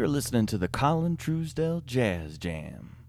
You're listening to the Colin Truesdale Jazz Jam.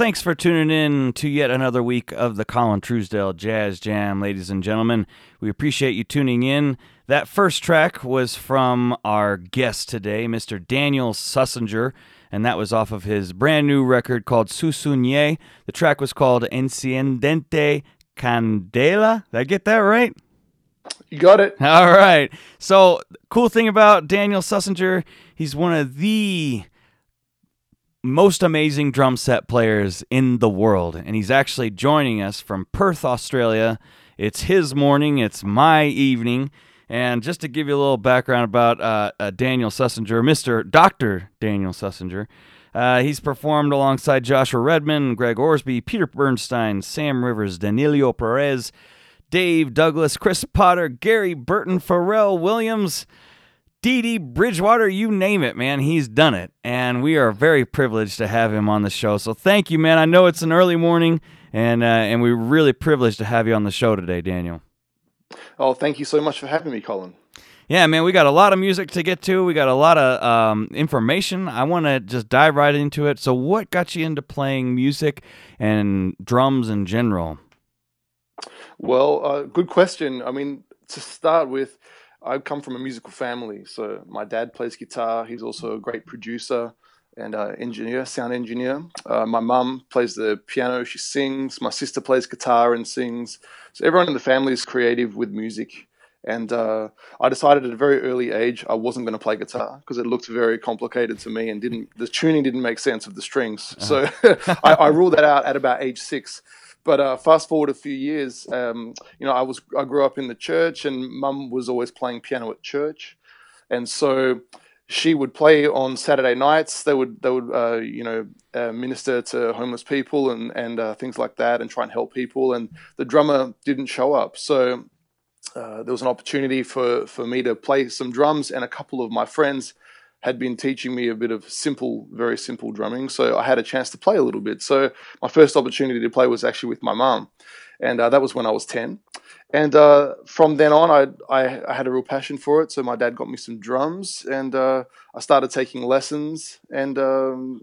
Thanks for tuning in to yet another week of the Colin Truesdale Jazz Jam, ladies and gentlemen. We appreciate you tuning in. That first track was from our guest today, Mr. Daniel Susnjar, and that was off of his brand new record called Su Sueño. The track was called Enciendente Candela. Did I get that right? You got it. All right. So, cool thing about Daniel Susnjar, he's one of the most amazing drum set players in the world. And he's actually joining us from Perth, Australia. It's his morning, it's my evening. And just to give you a little background about uh, uh, Daniel Susnjar, Mr. Dr. Daniel Susnjar, uh, he's performed alongside Joshua Redman, Greg Osby, Peter Bernstein, Sam Rivers, Danilo Perez, Dave Douglas, Chris Potter, Gary Burton, Pharrell Williams, Dee Bridgewater, you name it, man. He's done it. And we are very privileged to have him on the show. So thank you, man. I know it's an early morning, and, uh, and we're really privileged to have you on the show today, Daniel. Oh, thank you so much for having me, Colin. Yeah, man, we got a lot of music to get to. We got a lot of um, information. I want to just dive right into it. So, what got you into playing music and drums in general? Well, uh, good question. I mean, to start with, I come from a musical family. So my dad plays guitar. He's also a great producer and uh, engineer, sound engineer. Uh, my mum plays the piano. She sings. My sister plays guitar and sings. So everyone in the family is creative with music. And uh, I decided at a very early age I wasn't going to play guitar because it looked very complicated to me and didn't the tuning didn't make sense of the strings. Uh-huh. So I, I ruled that out at about age six. But uh, fast forward a few years, um, you know, I was I grew up in the church, and Mum was always playing piano at church, and so she would play on Saturday nights. They would they would uh, you know uh, minister to homeless people and and uh, things like that, and try and help people. And the drummer didn't show up, so uh, there was an opportunity for for me to play some drums, and a couple of my friends had been teaching me a bit of simple, very simple drumming. So I had a chance to play a little bit. So my first opportunity to play was actually with my mum, and uh, that was when I was ten. And uh, from then on, I, I, I had a real passion for it. So my dad got me some drums, and uh, I started taking lessons. And um,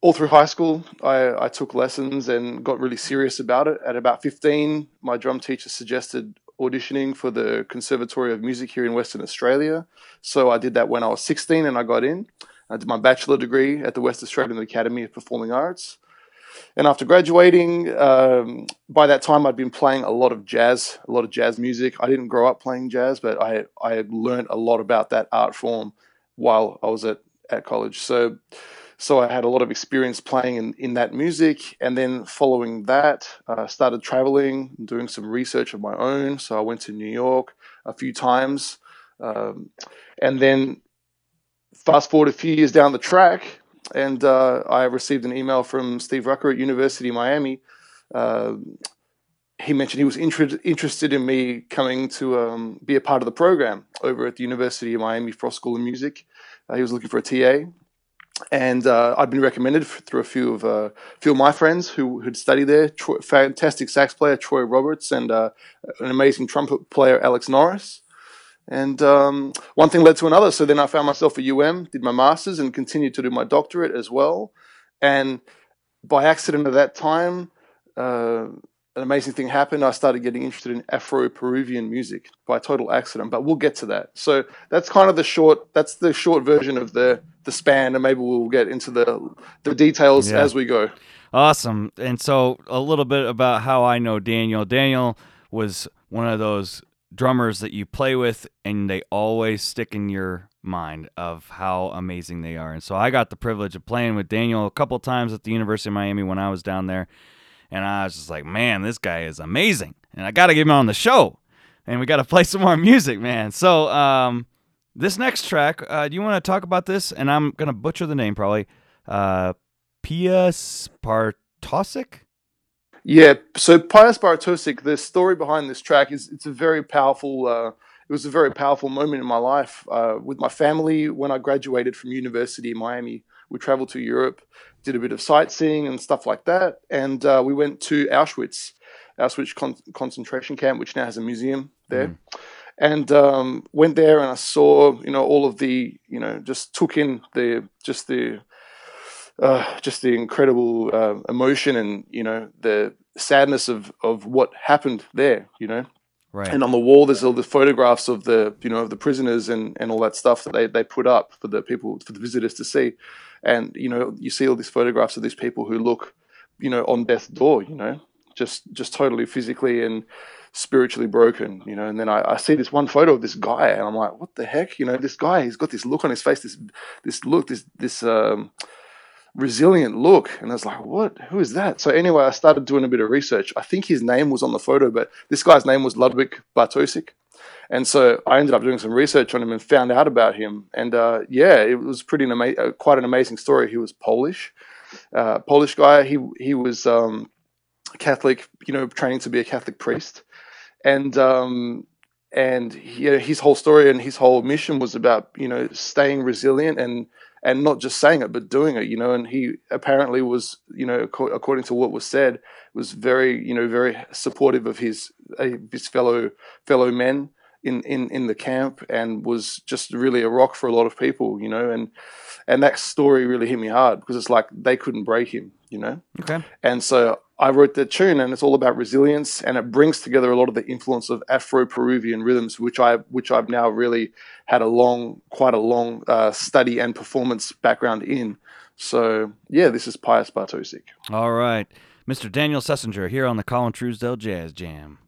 all through high school, I, I took lessons and got really serious about it. At about 15, my drum teacher suggested auditioning for the Conservatory of Music here in Western Australia. So I did that when I was 16 and I got in. I did my bachelor degree at the West Australian Academy of Performing Arts. And after graduating, um, by that time I'd been playing a lot of jazz, a lot of jazz music. I didn't grow up playing jazz, but I I had learned a lot about that art form while I was at, at college. So so I had a lot of experience playing in, in that music. And then following that, I uh, started traveling, and doing some research of my own. So I went to New York a few times. Um, and then fast forward a few years down the track, and uh, I received an email from Steve Rucker at University of Miami. Uh, he mentioned he was inter- interested in me coming to um, be a part of the program over at the University of Miami Frost School of Music. Uh, he was looking for a TA, and uh, I'd been recommended through a few of uh, few of my friends who had studied there. Fantastic sax player Troy Roberts and uh, an amazing trumpet player Alex Norris. And um, one thing led to another. So then I found myself at UM, did my masters, and continued to do my doctorate as well. And by accident at that time, uh, an amazing thing happened. I started getting interested in Afro-Peruvian music by total accident, but we'll get to that. So that's kind of the short. That's the short version of the the span, and maybe we'll get into the the details yeah. as we go. Awesome. And so a little bit about how I know Daniel. Daniel was one of those drummers that you play with, and they always stick in your mind of how amazing they are. And so I got the privilege of playing with Daniel a couple times at the University of Miami when I was down there and I was just like, man, this guy is amazing. And I got to get him on the show. And we got to play some more music, man. So, um, this next track, uh, do you want to talk about this? And I'm going to butcher the name probably. Uh, Pia Spartosic? Yeah, so Pius Bartosik, the story behind this track is it's a very powerful. Uh, it was a very powerful moment in my life uh, with my family when I graduated from University in Miami. We traveled to Europe did a bit of sightseeing and stuff like that. And uh, we went to Auschwitz, Auschwitz con- concentration camp, which now has a museum there. Mm. And um, went there and I saw, you know, all of the, you know, just took in the, just the, uh, just the incredible uh, emotion and you know the sadness of of what happened there. You know, Right. and on the wall there's all the photographs of the you know of the prisoners and and all that stuff that they they put up for the people for the visitors to see and you know you see all these photographs of these people who look you know on death's door you know just just totally physically and spiritually broken you know and then I, I see this one photo of this guy and i'm like what the heck you know this guy he's got this look on his face this this look this this um resilient look. And I was like, what? Who is that? So anyway, I started doing a bit of research. I think his name was on the photo, but this guy's name was Ludwig Bartosik. And so I ended up doing some research on him and found out about him. And uh, yeah, it was pretty an ama- uh, quite an amazing story. He was Polish, uh, Polish guy. He he was um, Catholic, you know, training to be a Catholic priest, and um, and he, his whole story and his whole mission was about you know staying resilient and and not just saying it but doing it you know and he apparently was you know according to what was said was very you know very supportive of his uh, his fellow fellow men in, in in the camp and was just really a rock for a lot of people you know and and that story really hit me hard because it's like they couldn't break him you know Okay. and so I wrote the tune, and it's all about resilience, and it brings together a lot of the influence of Afro-Peruvian rhythms, which I which I've now really had a long, quite a long uh, study and performance background in. So yeah, this is Pius Bartosik. All right. Mr. Daniel Susnjar here on the Colin Truesdale Jazz Jam.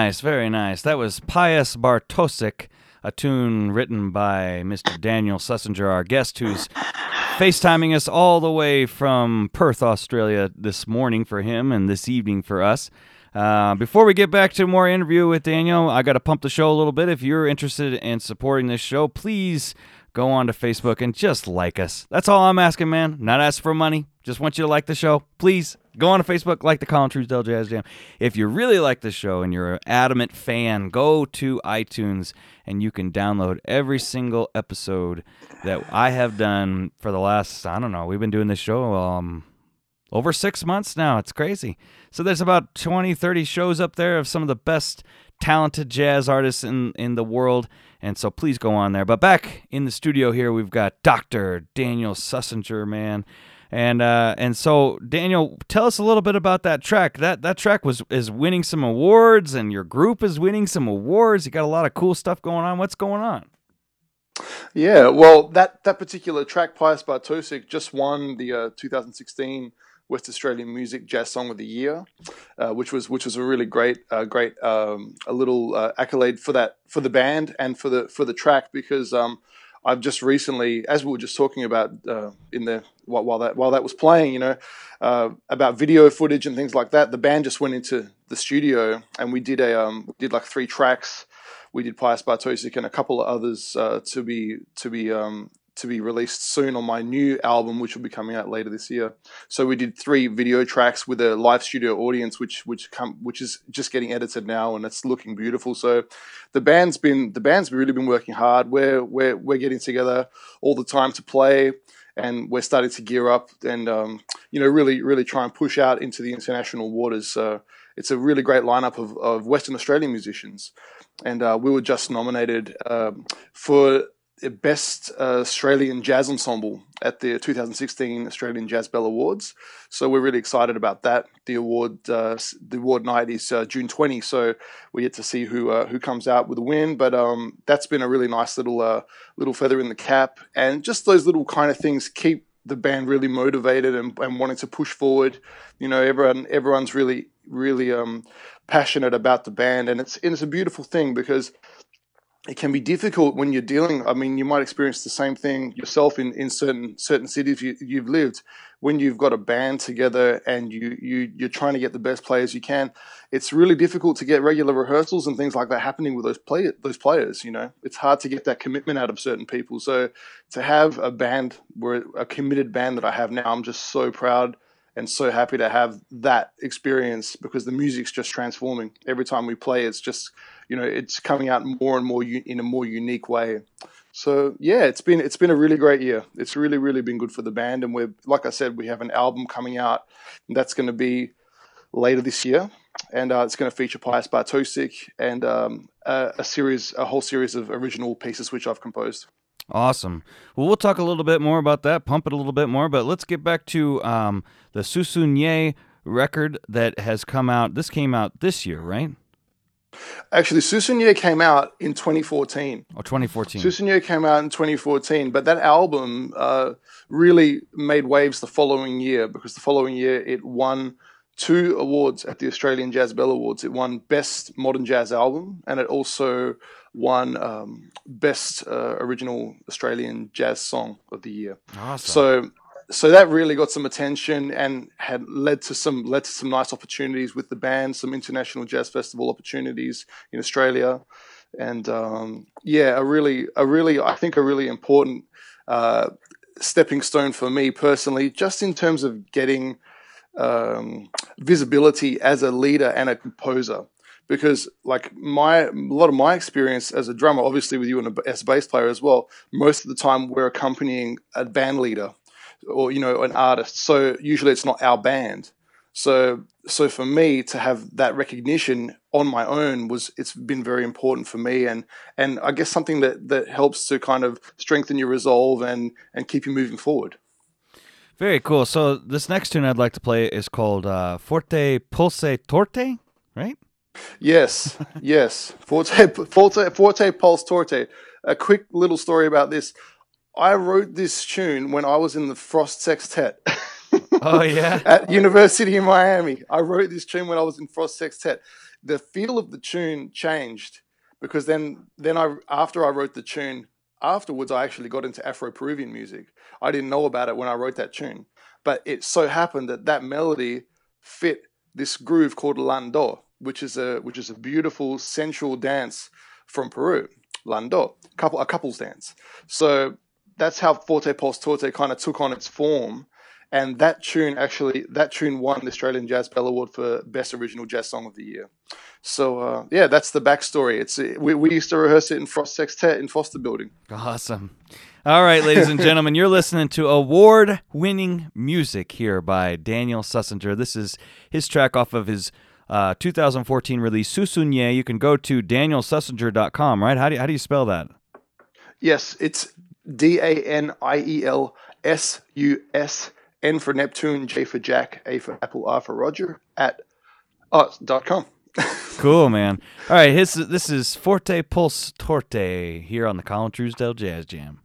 Nice, very nice. That was Pius Bartosik, a tune written by Mr. Daniel Susnjar, our guest, who's FaceTiming us all the way from Perth, Australia this morning for him and this evening for us. Uh, before we get back to more interview with Daniel, I got to pump the show a little bit. If you're interested in supporting this show, please go on to Facebook and just like us. That's all I'm asking, man. Not asking for money. Just want you to like the show. Please go on to Facebook, like the Colin Truesdale Jazz Jam. If you really like this show and you're an adamant fan, go to iTunes and you can download every single episode that I have done for the last, I don't know, we've been doing this show um, over six months now. It's crazy. So there's about 20, 30 shows up there of some of the best talented jazz artists in, in the world. And so please go on there. But back in the studio here, we've got Dr. Daniel Susnjar, man. And uh, and so Daniel, tell us a little bit about that track. That that track was is winning some awards, and your group is winning some awards. You got a lot of cool stuff going on. What's going on? Yeah, well, that that particular track, Pius Bartosik, just won the uh, 2016 West Australian Music Jazz Song of the Year, uh, which was which was a really great uh, great um, a little uh, accolade for that for the band and for the for the track because um, I've just recently, as we were just talking about uh, in the while, that while that was playing, you know, uh, about video footage and things like that. The band just went into the studio and we did a um, did like three tracks. We did Pius Bartosik and a couple of others uh, to be to be um, to be released soon on my new album, which will be coming out later this year. So we did three video tracks with a live studio audience, which which come which is just getting edited now, and it's looking beautiful. So the band's been the band's really been working hard. We're we're we're getting together all the time to play. And we're starting to gear up and, um, you know, really, really try and push out into the international waters. So it's a really great lineup of, of Western Australian musicians. And uh, we were just nominated um, for Best uh, Australian Jazz Ensemble at the 2016 Australian Jazz Bell Awards. So we're really excited about that. The award, uh, the award night is uh, June 20, so we get to see who uh, who comes out with a win. But um, that's been a really nice little uh, little feather in the cap, and just those little kind of things keep the band really motivated and, and wanting to push forward. You know, everyone everyone's really really um, passionate about the band, and it's and it's a beautiful thing because it can be difficult when you're dealing. I mean, you might experience the same thing yourself in, in certain certain cities you, you've lived. When you've got a band together and you you you're trying to get the best players you can, it's really difficult to get regular rehearsals and things like that happening with those play those players. You know, it's hard to get that commitment out of certain people. So to have a band, where a committed band that I have now, I'm just so proud and so happy to have that experience because the music's just transforming every time we play. It's just you know it's coming out more and more in a more unique way. So yeah, it's been it's been a really great year. It's really really been good for the band, and we're like I said, we have an album coming out that's going to be later this year, and uh, it's going to feature Pius Bartosik and um, a, a series, a whole series of original pieces which I've composed. Awesome. Well, we'll talk a little bit more about that, pump it a little bit more, but let's get back to um, the Su Sueño record that has come out. This came out this year, right? Actually, Su Sueño came out in 2014. Oh, 2014. Su Sueño came out in 2014, but that album uh, really made waves the following year because the following year it won two awards at the Australian Jazz Bell Awards. It won Best Modern Jazz Album, and it also won um, Best uh, Original Australian Jazz Song of the Year. Awesome. So, so that really got some attention and had led to some led to some nice opportunities with the band, some international jazz festival opportunities in Australia, and um, yeah, a really, a really, I think a really important uh, stepping stone for me personally, just in terms of getting um, visibility as a leader and a composer because like my a lot of my experience as a drummer, obviously with you and as a bass player as well, most of the time we're accompanying a band leader or you know an artist. So usually it's not our band. So so for me to have that recognition on my own was it's been very important for me and and I guess something that that helps to kind of strengthen your resolve and and keep you moving forward. Very cool. So this next tune I'd like to play is called uh, Forte Pulse Torte, right? Yes, yes. Forte, forte, forte, pulse, torte. A quick little story about this. I wrote this tune when I was in the Frost Sextet. Oh yeah, at University of Miami. I wrote this tune when I was in Frost Sextet. the feel of the tune changed because then then I after I wrote the tune afterwards I actually got into Afro Peruvian music. I didn't know about it when I wrote that tune, but it so happened that that melody fit this groove called lando, which is a which is a beautiful sensual dance from Peru. Lando, couple a couples dance. So that's how Forte Post Torte kind of took on its form. And that tune actually, that tune won the Australian Jazz Bell Award for Best Original Jazz Song of the Year. So uh, yeah, that's the backstory. It's we, we used to rehearse it in Frost Sextet in Foster Building. Awesome. All right, ladies and gentlemen, you're listening to award-winning music here by Daniel Susnjar. This is his track off of his uh, 2014 release Su Sueño. You can go to danielsusnjar.com, right? How do you, how do you spell that? Yes, it's D A N I E L S U S N for Neptune, J for Jack, A for Apple, R for Roger at uh, dot com. cool, man. All right, his, this is Forte Pulse Torte here on the Colin Truesdale Jazz Jam.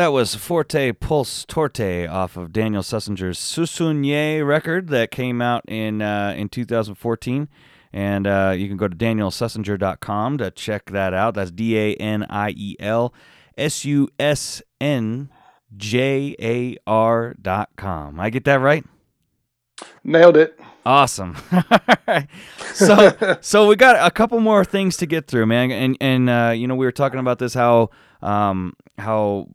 That was Forte Pulse Torte off of Daniel Susnjar's Susunye record that came out in uh, in 2014. And uh, you can go to danielsusnjar.com to check that out. That's D A N I E L S U S N J A R dot com. I get that right? Nailed it. Awesome. so so we got a couple more things to get through, man. And and uh, you know we were talking about this how um, how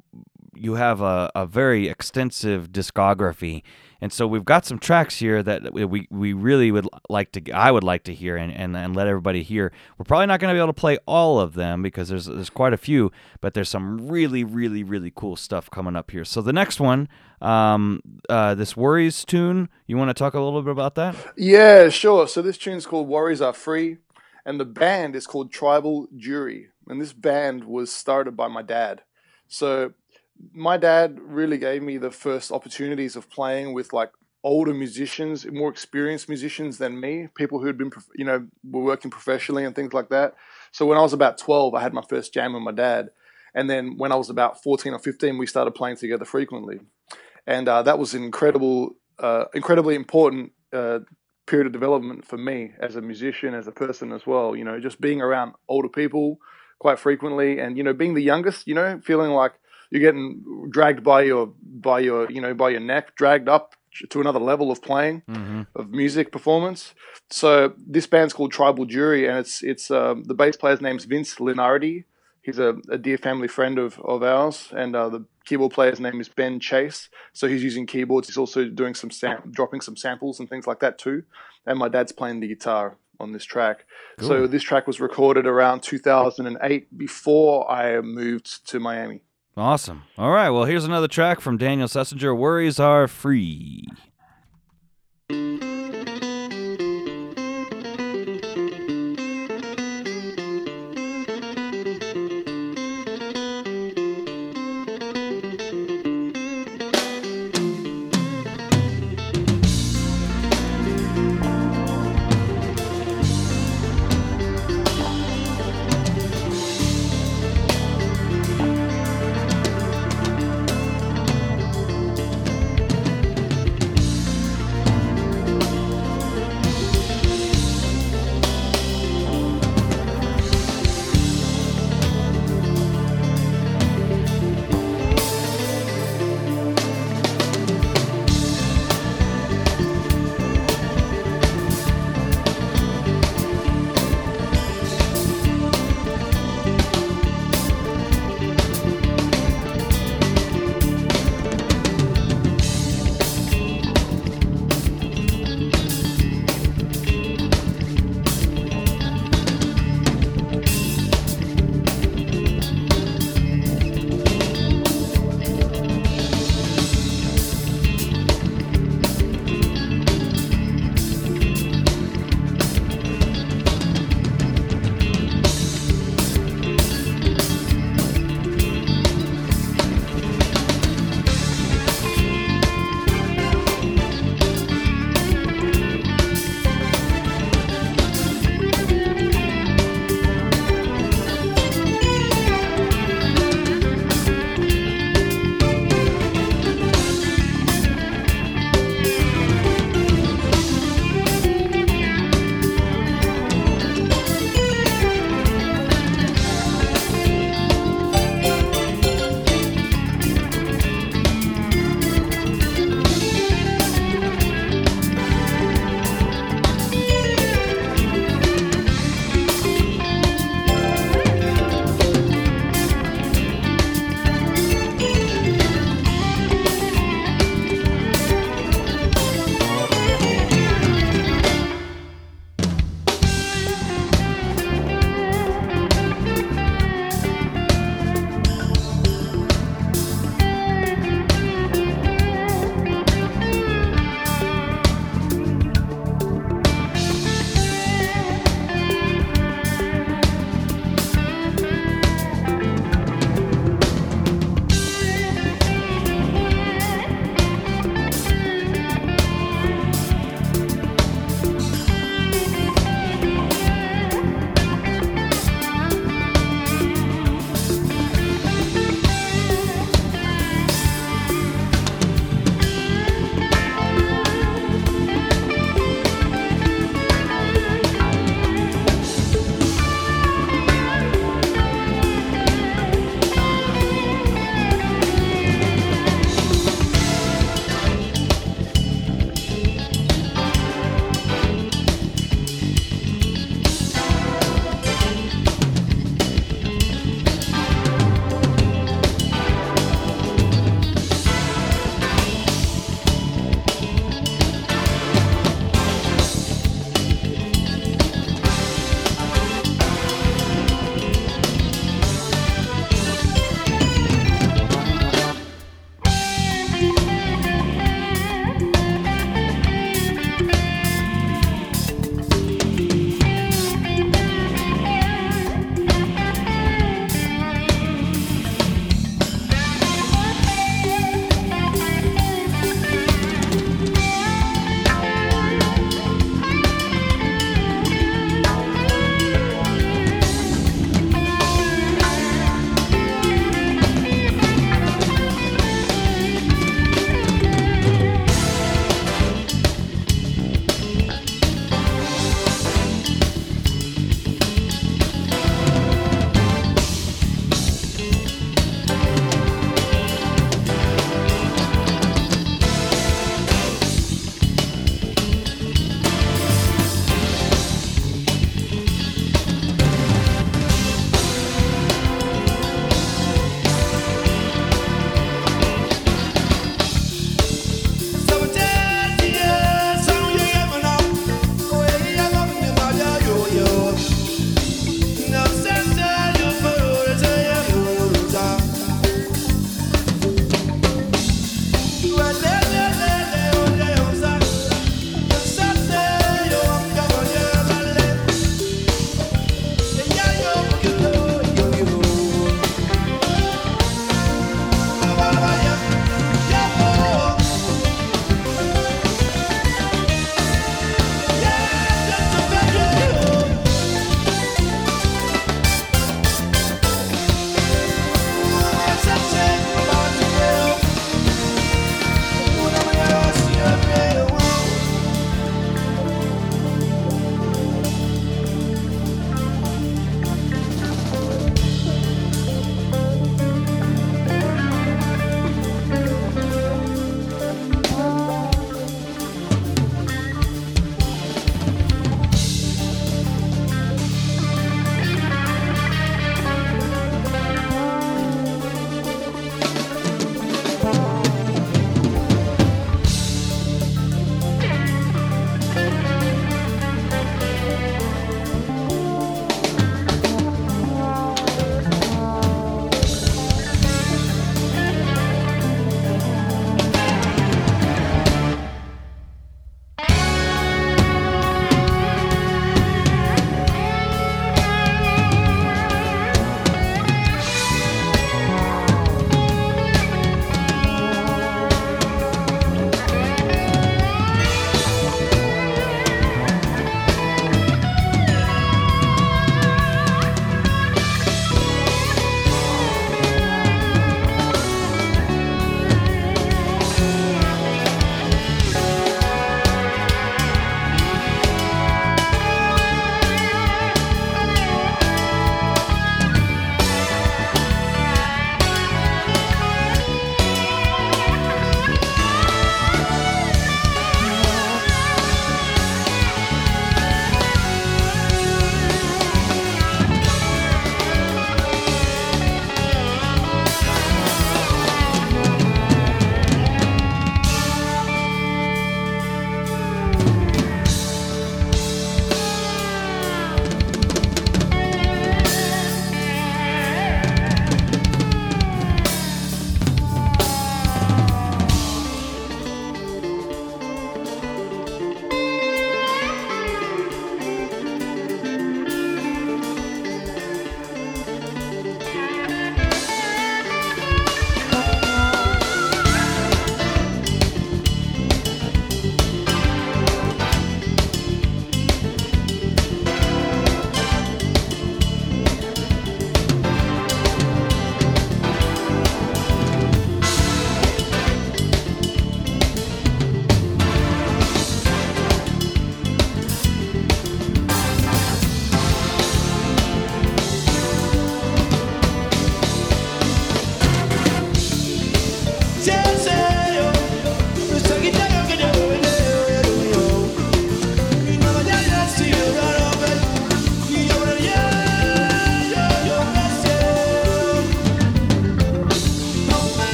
you have a, a very extensive discography and so we've got some tracks here that we, we really would like to I would like to hear and, and, and let everybody hear. We're probably not going to be able to play all of them because there's there's quite a few, but there's some really really really cool stuff coming up here. So the next one, um, uh, this Worries tune, you want to talk a little bit about that? Yeah, sure. So this tune's called Worries Are Free, and the band is called Tribal Jury, and this band was started by my dad. So my dad really gave me the first opportunities of playing with like older musicians, more experienced musicians than me, people who had been, you know, were working professionally and things like that. So when I was about 12, I had my first jam with my dad. And then when I was about 14 or 15, we started playing together frequently. And uh, that was an incredible, uh, incredibly important uh, period of development for me as a musician, as a person as well. You know, just being around older people quite frequently and, you know, being the youngest, you know, feeling like you're getting dragged by your by your you know by your neck, dragged up to another level of playing mm-hmm. of music performance. So this band's called Tribal Jury, and it's it's um, the bass player's name's Vince Linardi. He's a, a dear family friend of, of ours, and uh, the keyboard player's name is Ben Chase. So he's using keyboards. He's also doing some sam- dropping some samples and things like that too. And my dad's playing the guitar on this track. Cool. So this track was recorded around 2008 before I moved to Miami. Awesome. All right. Well, here's another track from Daniel Susnjar Worries Are Free.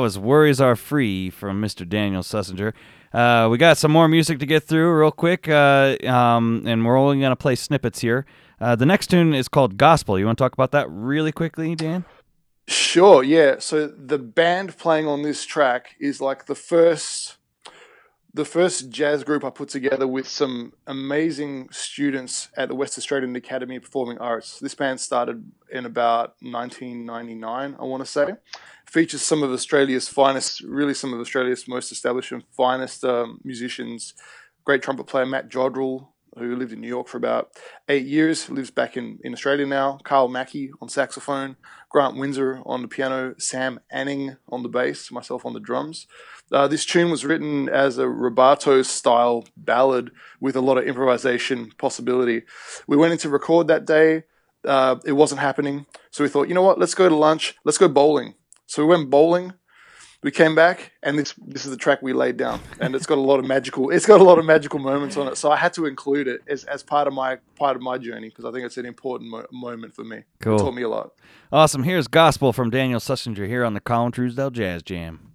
Was Worries Are Free from Mr. Daniel Susnjar. Uh, we got some more music to get through real quick, uh, um, and we're only going to play snippets here. Uh, the next tune is called Gospel. You want to talk about that really quickly, Dan? Sure, yeah. So the band playing on this track is like the first the first jazz group I put together with some amazing students at the West Australian Academy of Performing Arts. This band started in about 1999, I want to say. Features some of Australia's finest, really some of Australia's most established and finest um, musicians. Great trumpet player Matt Jodrell, who lived in New York for about eight years, lives back in, in Australia now. Carl Mackey on saxophone, Grant Windsor on the piano, Sam Anning on the bass, myself on the drums. Uh, this tune was written as a rubato style ballad with a lot of improvisation possibility. We went in to record that day. Uh, it wasn't happening. So we thought, you know what, let's go to lunch, let's go bowling. So we went bowling. We came back, and this this is the track we laid down, and it's got a lot of magical. It's got a lot of magical moments on it, so I had to include it as, as part of my part of my journey because I think it's an important mo- moment for me. Cool. It taught me a lot. Awesome. Here's Gospel from Daniel Susnjar here on the Colin Truesdale Jazz Jam.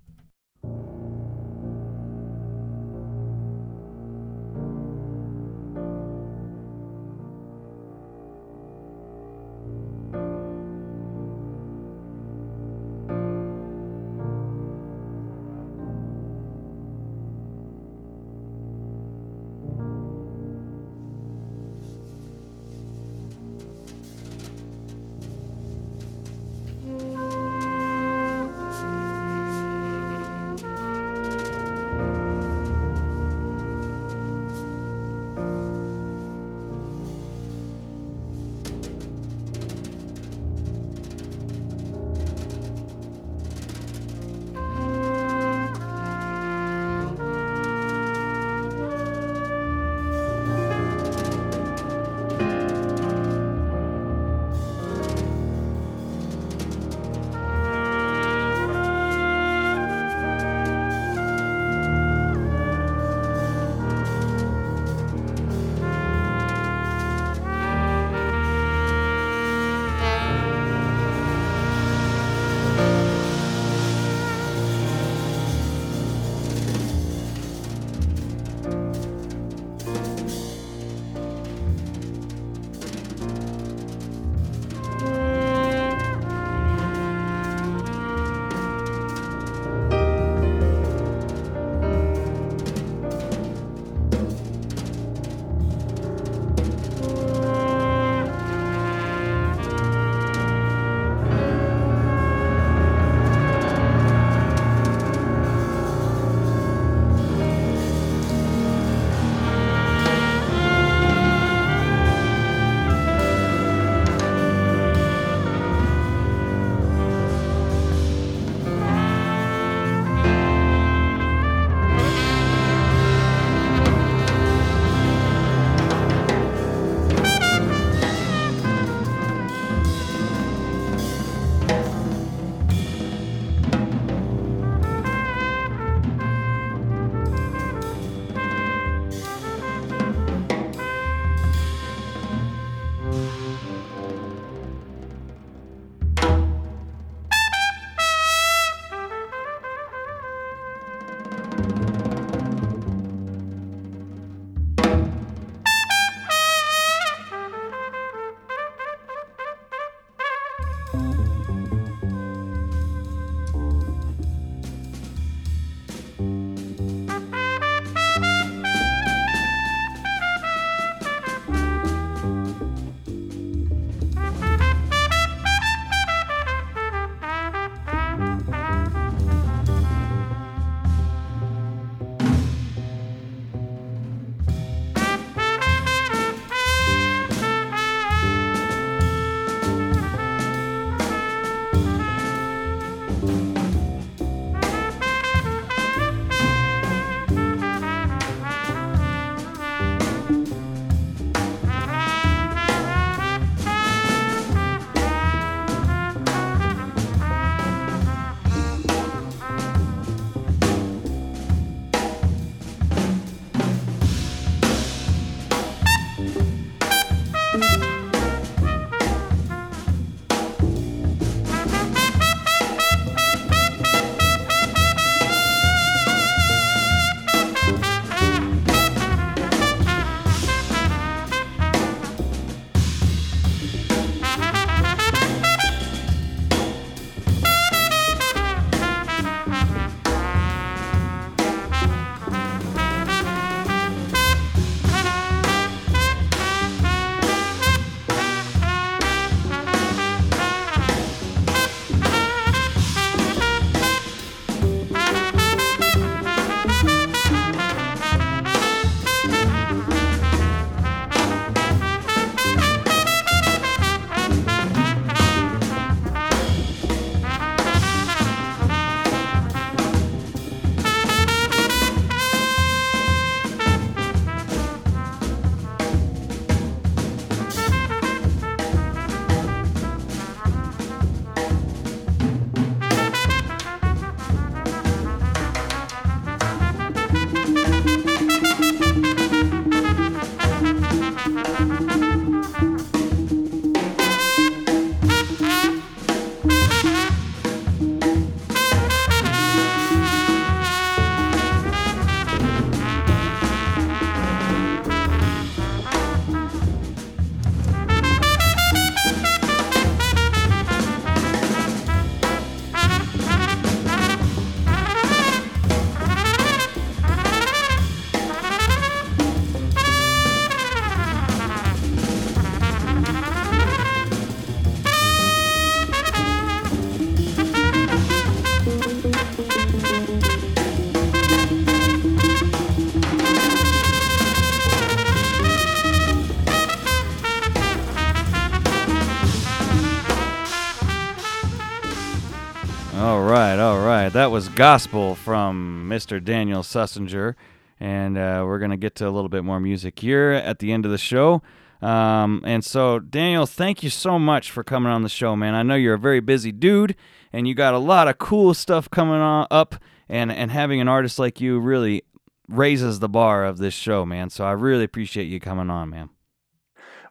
Was Gospel from Mr. Daniel Susnjar. And uh, we're going to get to a little bit more music here at the end of the show. Um, and so, Daniel, thank you so much for coming on the show, man. I know you're a very busy dude, and you got a lot of cool stuff coming on up. And, and having an artist like you really raises the bar of this show, man. So I really appreciate you coming on, man.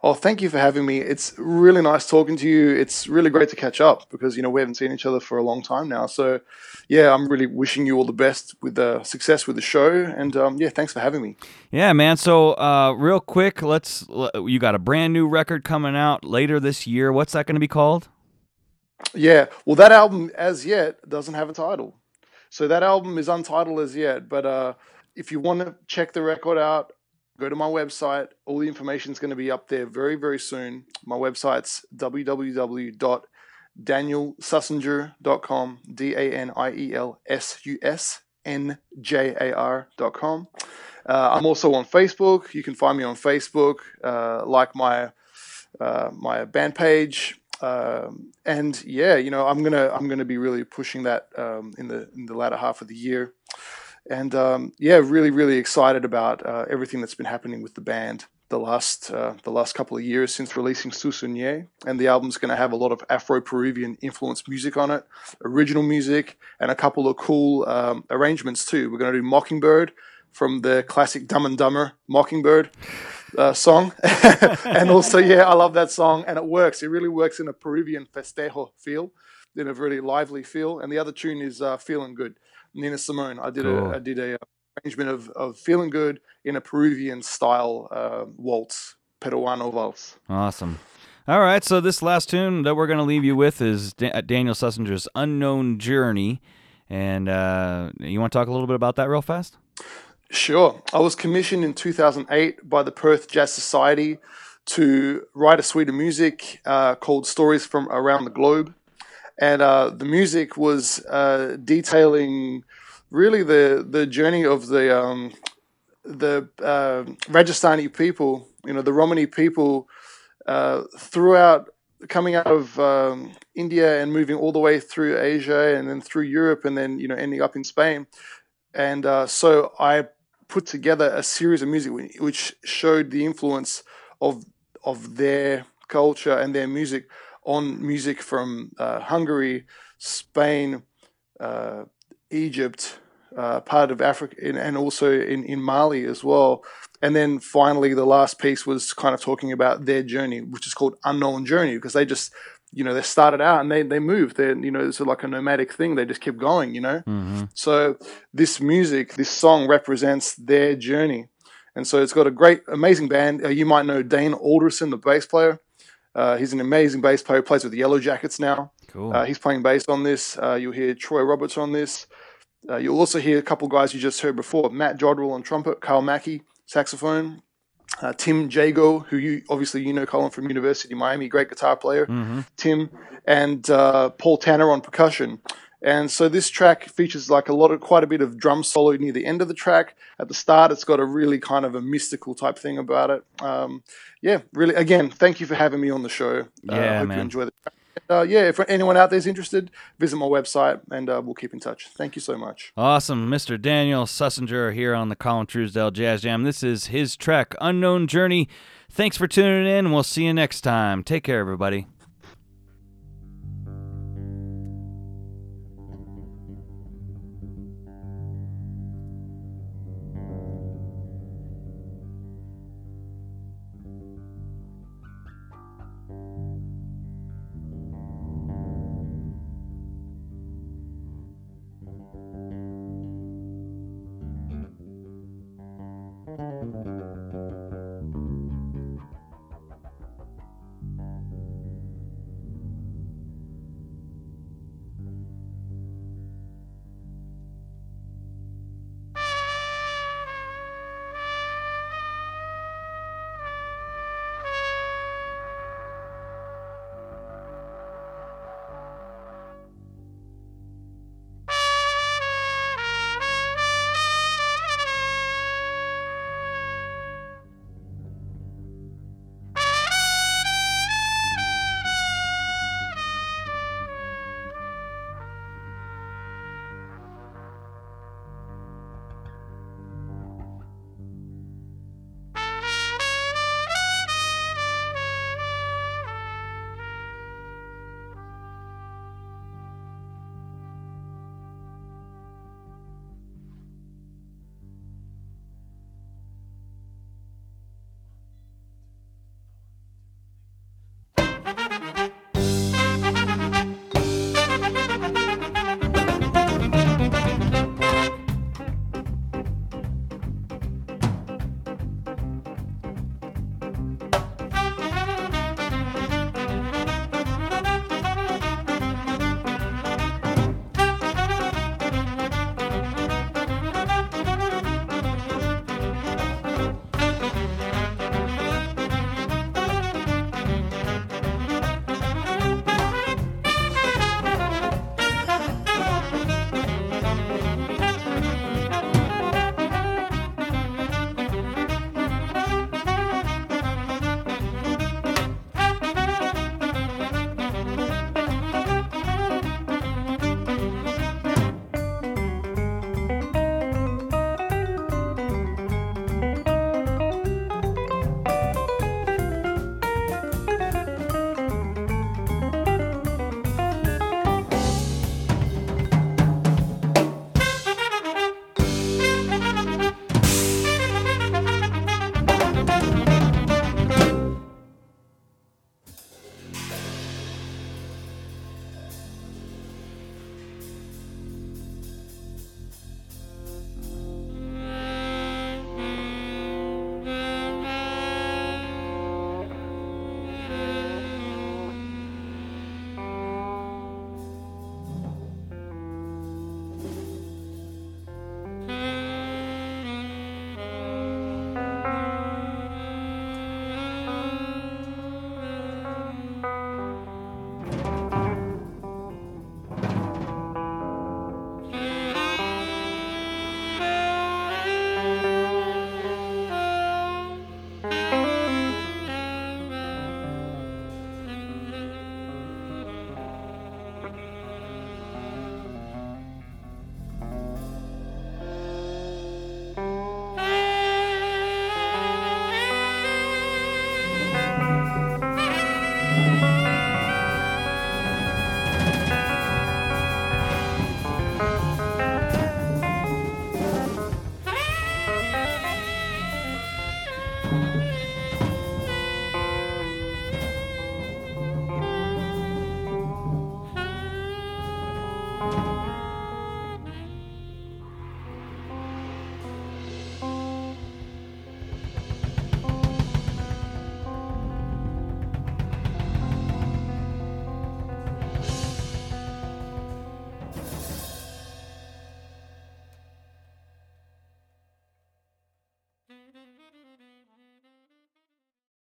Oh, thank you for having me. It's really nice talking to you. It's really great to catch up because you know we haven't seen each other for a long time now. So, yeah, I'm really wishing you all the best with the success with the show. And um, yeah, thanks for having me. Yeah, man. So, uh, real quick, let's. You got a brand new record coming out later this year. What's that going to be called? Yeah, well, that album as yet doesn't have a title, so that album is untitled as yet. But uh, if you want to check the record out, go to my website. All the information is going to be up there very, very soon. My website's www.danielsusnjar.com, D A N I E L S U S N J A R.com. Uh, I'm also on Facebook. You can find me on Facebook, uh, like my uh, my band page. Um, and yeah, you know, I'm gonna I'm gonna be really pushing that um, in the in the latter half of the year and um, yeah, really, really excited about uh, everything that's been happening with the band the last uh, the last couple of years since releasing Su Sueño. And the album's going to have a lot of Afro-Peruvian influenced music on it, original music, and a couple of cool um, arrangements too. We're going to do Mockingbird from the classic Dumb and Dumber Mockingbird. Uh, song, and also, yeah, I love that song, and it works. It really works in a Peruvian festejo feel, in a really lively feel. And the other tune is uh, "Feeling Good." Nina Simone. I did cool. a I did a arrangement of, of feeling good in a Peruvian style uh, waltz, peruano waltz. Awesome. All right, so this last tune that we're going to leave you with is da- Daniel Susnjar's "Unknown Journey," and uh, you want to talk a little bit about that real fast? Sure. I was commissioned in 2008 by the Perth Jazz Society to write a suite of music uh, called "Stories from Around the Globe." And uh, the music was uh, detailing really the the journey of the um, the uh, Rajasthani people, you know, the Romani people uh, throughout coming out of um, India and moving all the way through Asia and then through Europe and then you know ending up in Spain, and uh, so I put together a series of music which showed the influence of of their culture and their music on music from uh, Hungary, Spain, uh, Egypt, uh, part of Africa, and also in, in Mali as well. And then finally, the last piece was kind of talking about their journey, which is called Unknown Journey, because they just, you know, they started out and they, they moved. They, you know, it's like a nomadic thing. They just kept going, you know? Mm-hmm. So this music, this song represents their journey. And so it's got a great, amazing band. Uh, you might know Dane Alderson, the bass player. Uh, he's an amazing bass player. Plays with the Yellow Jackets now. Cool. Uh, he's playing bass on this. Uh, you'll hear Troy Roberts on this. Uh, you'll also hear a couple guys you just heard before: Matt Jodrell on trumpet, Carl Mackey saxophone, uh, Tim Jago, who you obviously you know Colin from University of Miami, great guitar player. Mm-hmm. Tim and uh, Paul Tanner on percussion. And so this track features like a lot of quite a bit of drum solo near the end of the track. At the start, it's got a really kind of a mystical type thing about it. Um, yeah, really. Again, thank you for having me on the show. Uh, yeah, uh, hope man. you enjoy the. Uh, yeah, if anyone out there is interested, visit my website and uh, we'll keep in touch. Thank you so much. Awesome. Mr. Daniel Susnjar here on the Colin Truesdale Jazz Jam. This is his track, Unknown Journey. Thanks for tuning in. We'll see you next time. Take care, everybody.